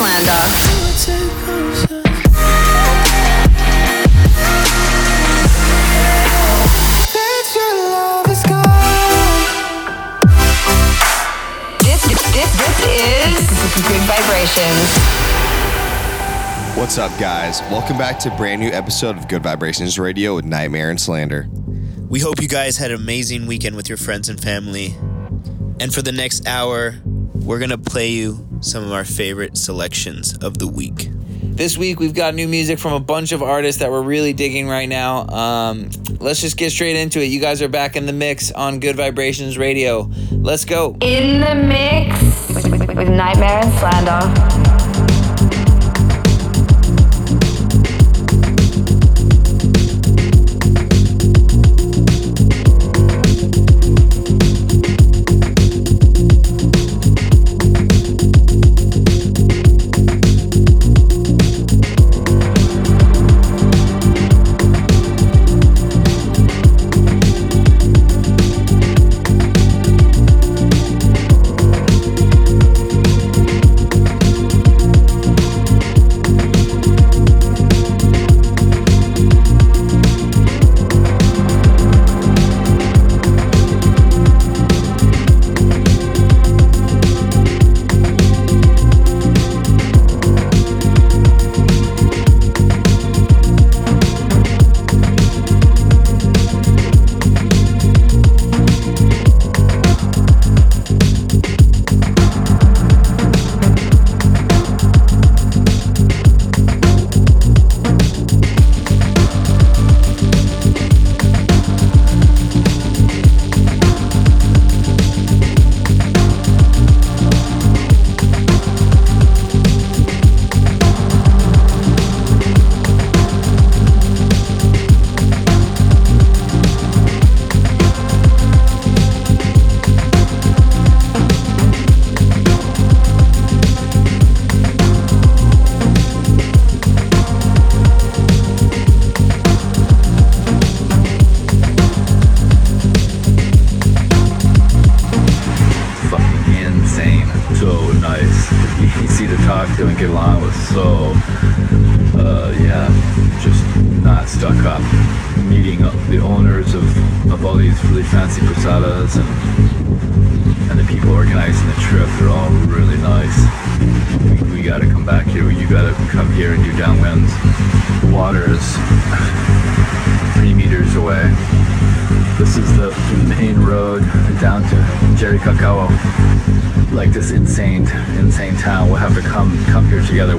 Slander. This, this, this is Gud Vibrations. What's up, guys? Welcome back to a brand new episode of Gud Vibrations Radio with NGHTMRE and Slander. We hope you guys had an amazing weekend with your friends and family. And for the next hour, we're going to play you some of our favorite selections of the week. This week we've got new music from a bunch of artists that we're really digging right now. Um, let's just get straight into it. You guys are back in the mix on Gud Vibrations Radio. Let's go. In the mix with, with, with NGHTMRE and Slander.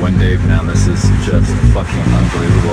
One day, man. This is just fucking unbelievable.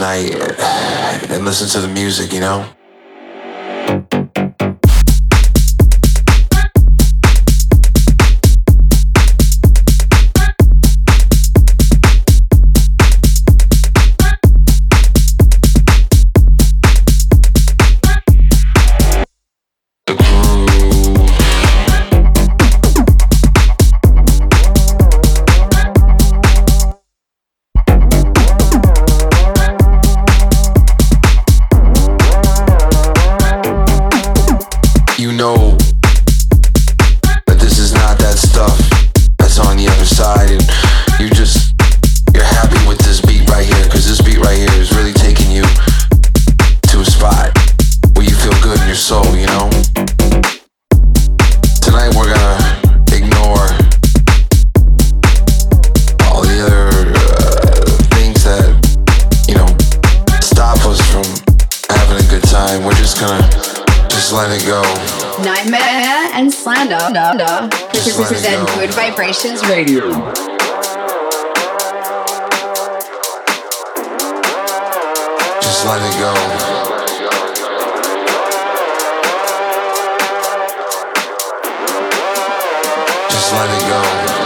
tonight and listen to the music, you know? Gud Vibrations Radio. Just let it go. Just let it go.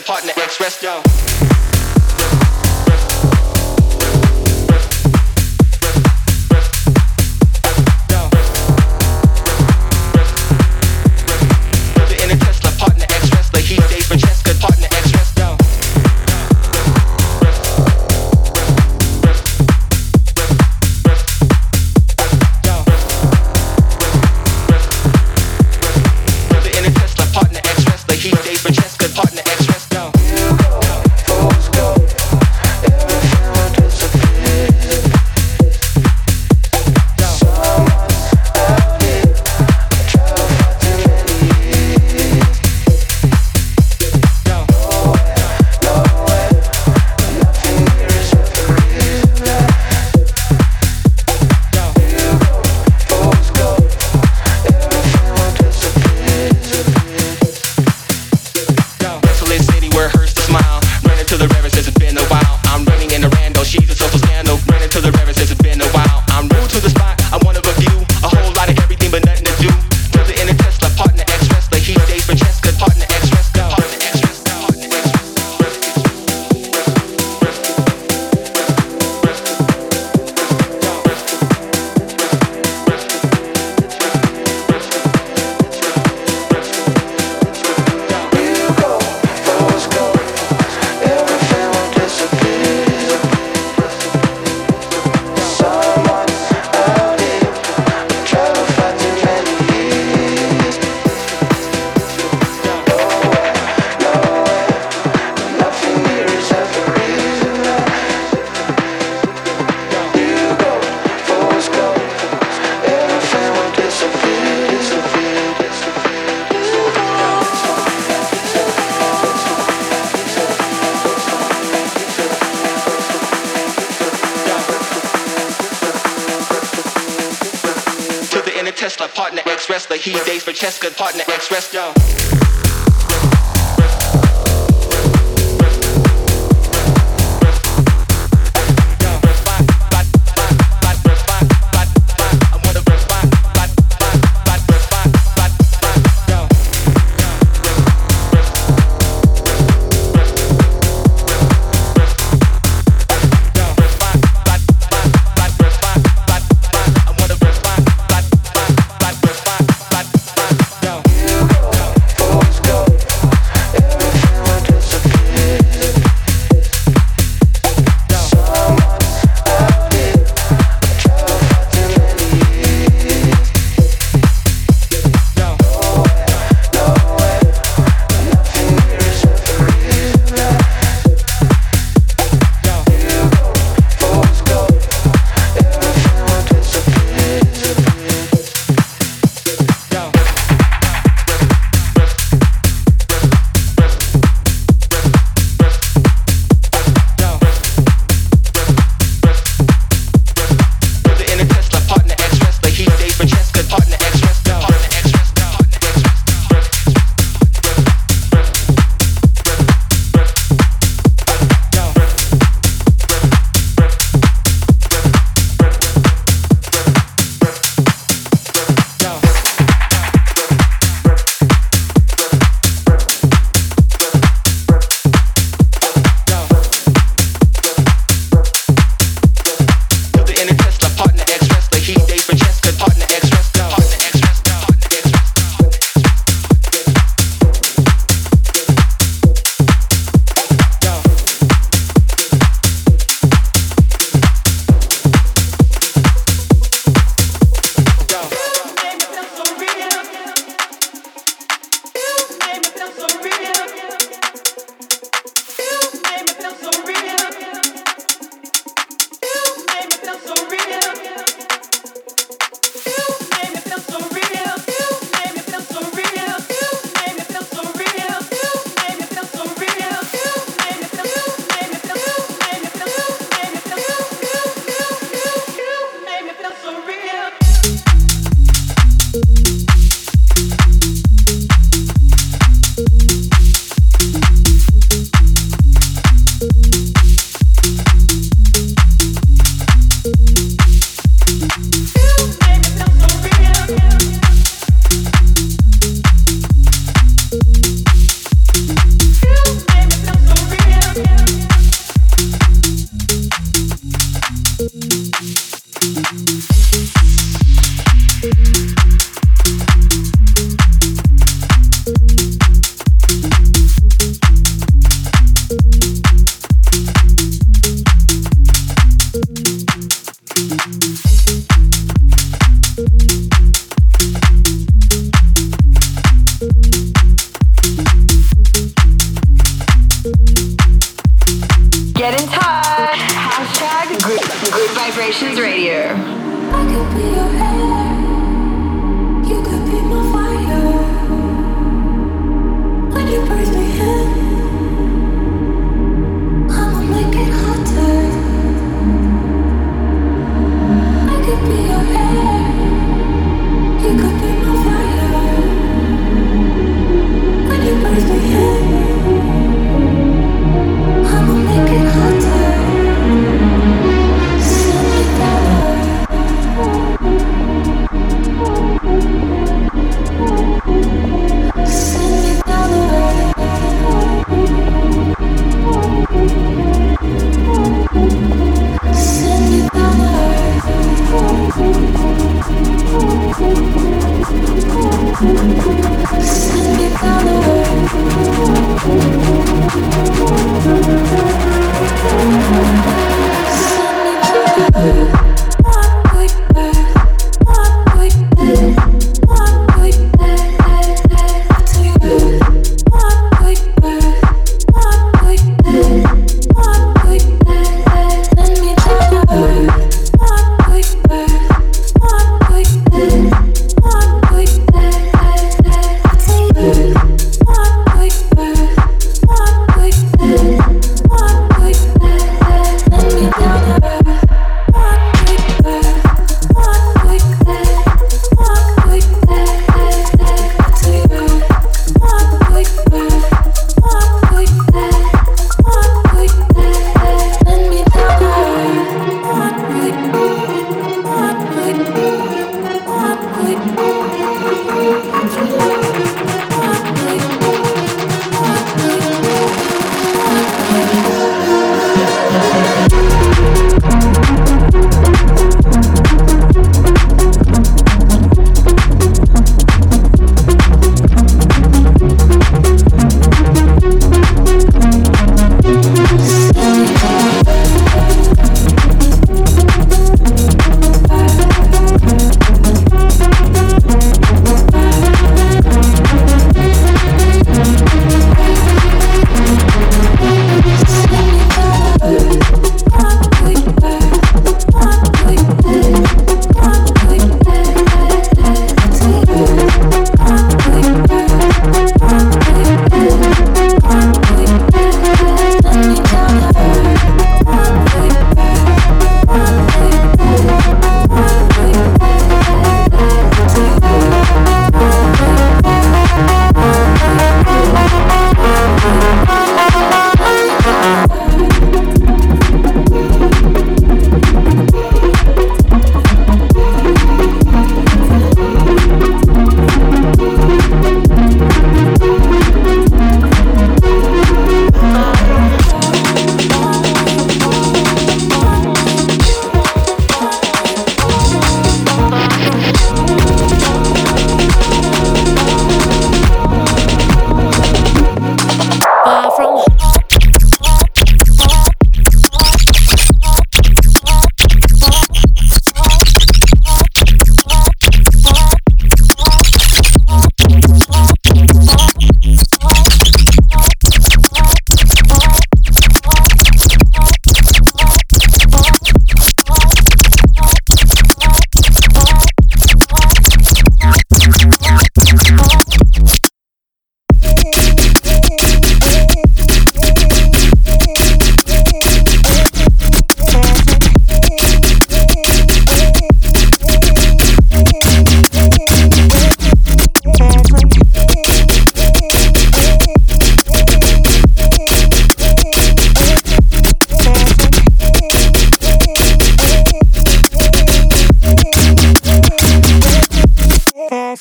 Partner, ex wrestler. He dates Francesca, partner,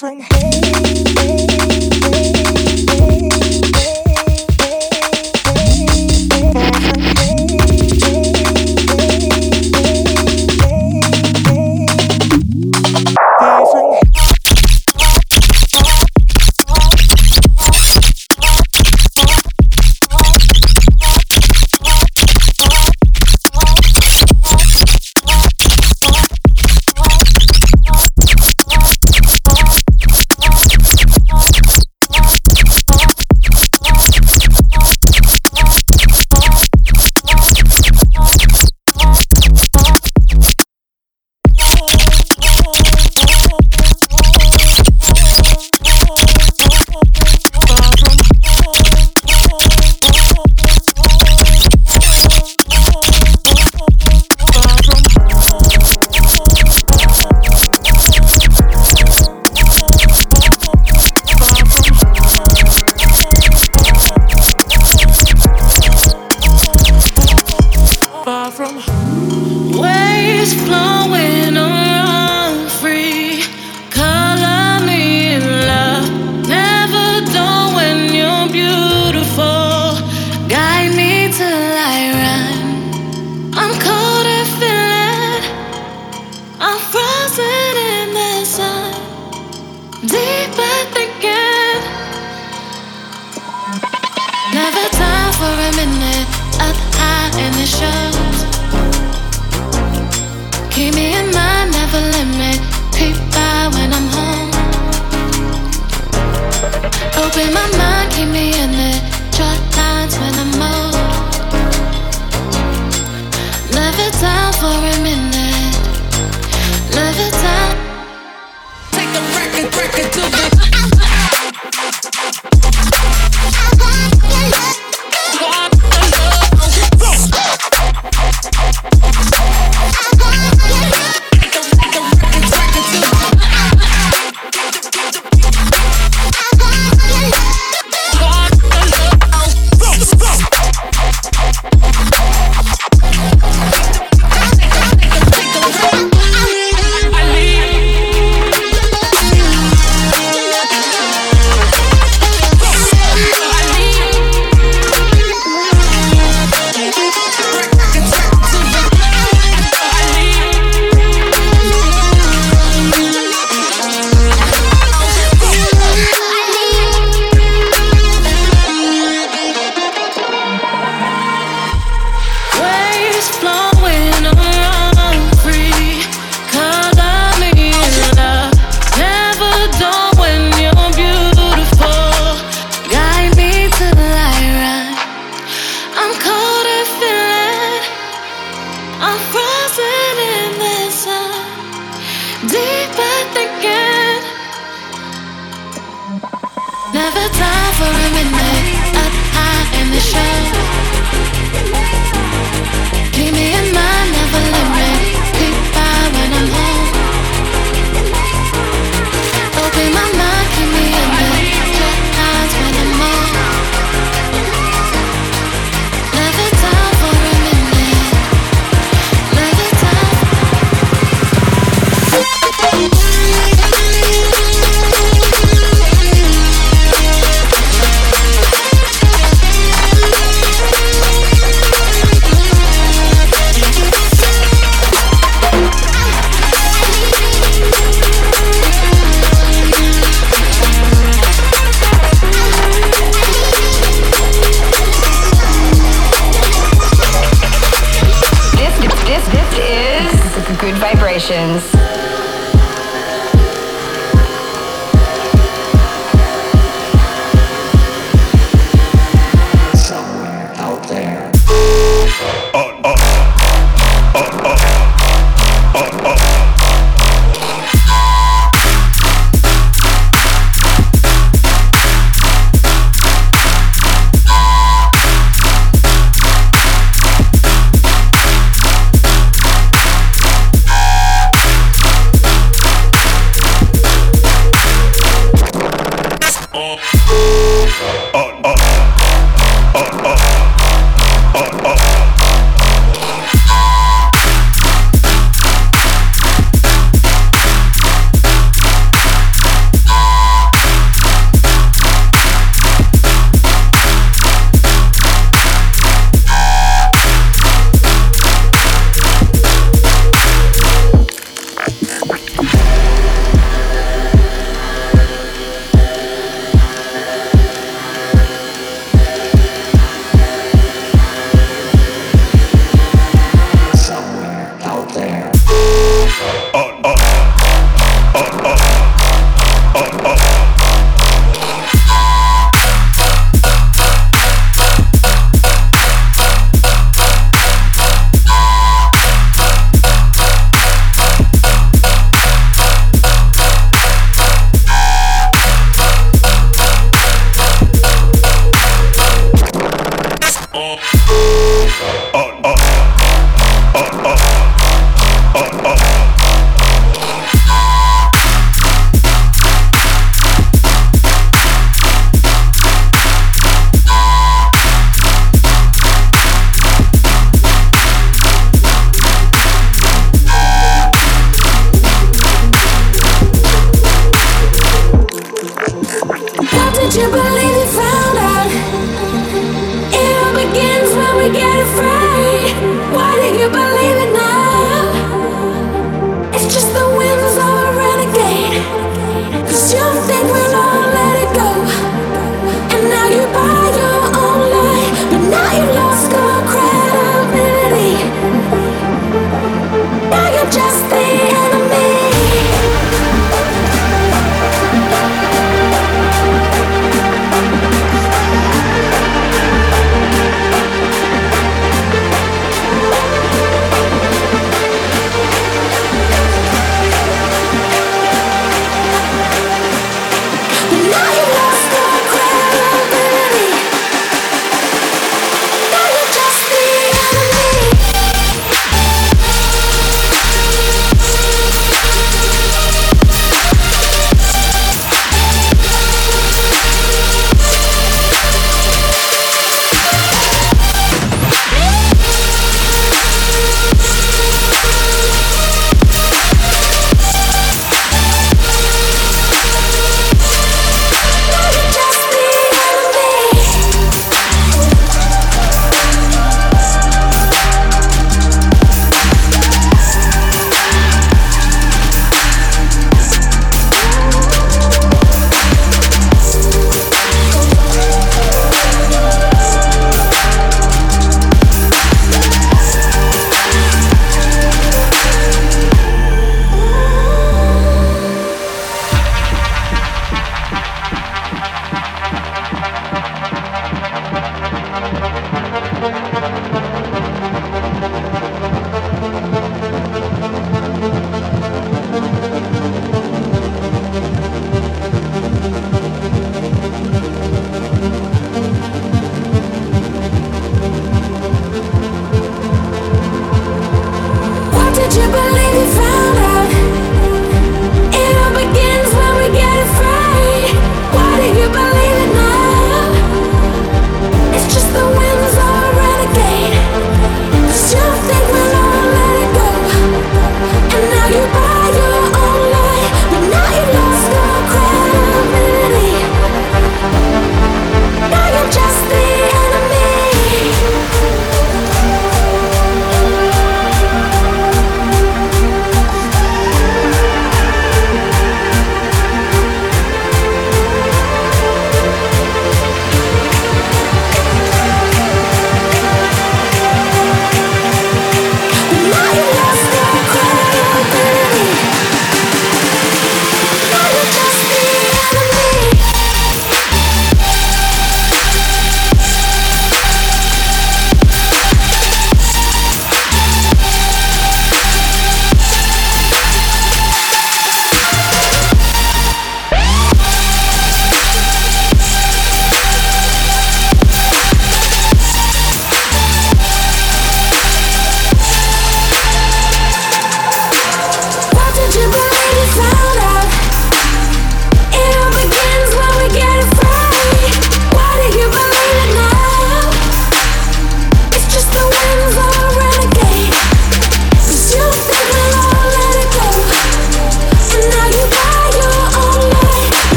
different. Hey. Keep me in mind, never limit. By when I'm home. Open my mind, keep me in it. Draw lines when I'm old. Never down for a minute. Never down. Take the record, record to the.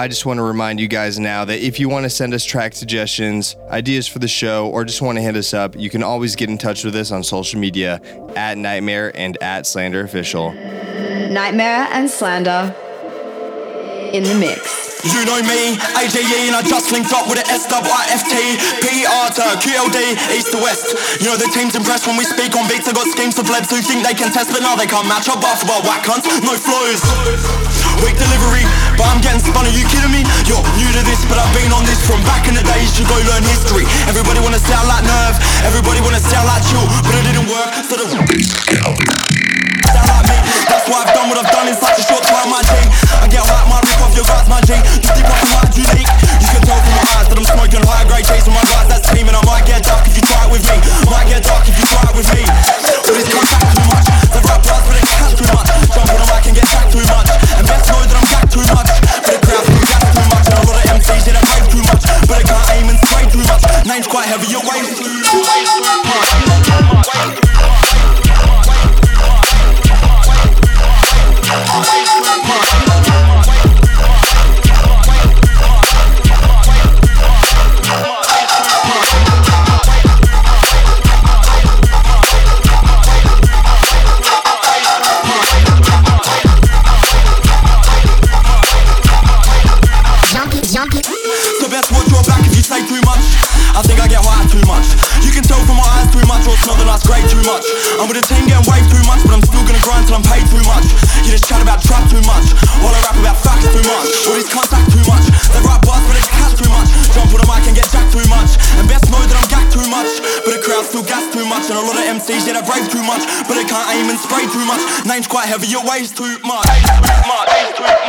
I just want to remind you guys now that if you want to send us track suggestions, ideas for the show, or just want to hit us up, you can always get in touch with us on social media at NGHTMRE and at Slander Official. NGHTMRE and Slander in the mix. You know me, AJE, and I just linked up with the SWIFT, PR to QLD, east to west. You know the team's impressed when we speak on beats. I got schemes of plebs who think they can test, but now they can't match up. Basketball whack cunts, no flows. Weak delivery, but I'm getting spun. Are you kidding me? You're new to this, but I've been on this from back in the days You go learn history. Everybody wanna sound like Nerve, everybody wanna sound like Chill, but it didn't work. So the sound like me. That's why I've done what I've done in such a short time, my G. I get hot, my rip off your guards, my G. You deep in my unique. You can tell from my eyes that I'm smoking high grade chasing my guys. That's teaming. I might get dark if you try it with me. Might get dark if you try it with me. All these cunts act too much. The rap but they cat too much. Jump on the mic and get jacked too much. That I'm gacked too much. Too much. A lot of rave too much. But they can't aim and too much. Name's quite heavy, your waist Name's quite heavy, your waist too much. Too much, too much,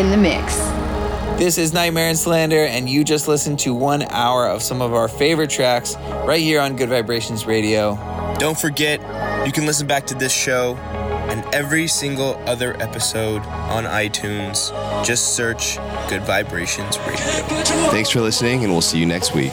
in the mix. This is NGHTMRE and Slander, and you just listened to one hour of some of our favorite tracks right here on Gud Vibrations Radio. Don't forget, you can listen back to this show and every single other episode on iTunes. Just search Gud Vibrations Radio. Thanks for listening, and we'll see you next week.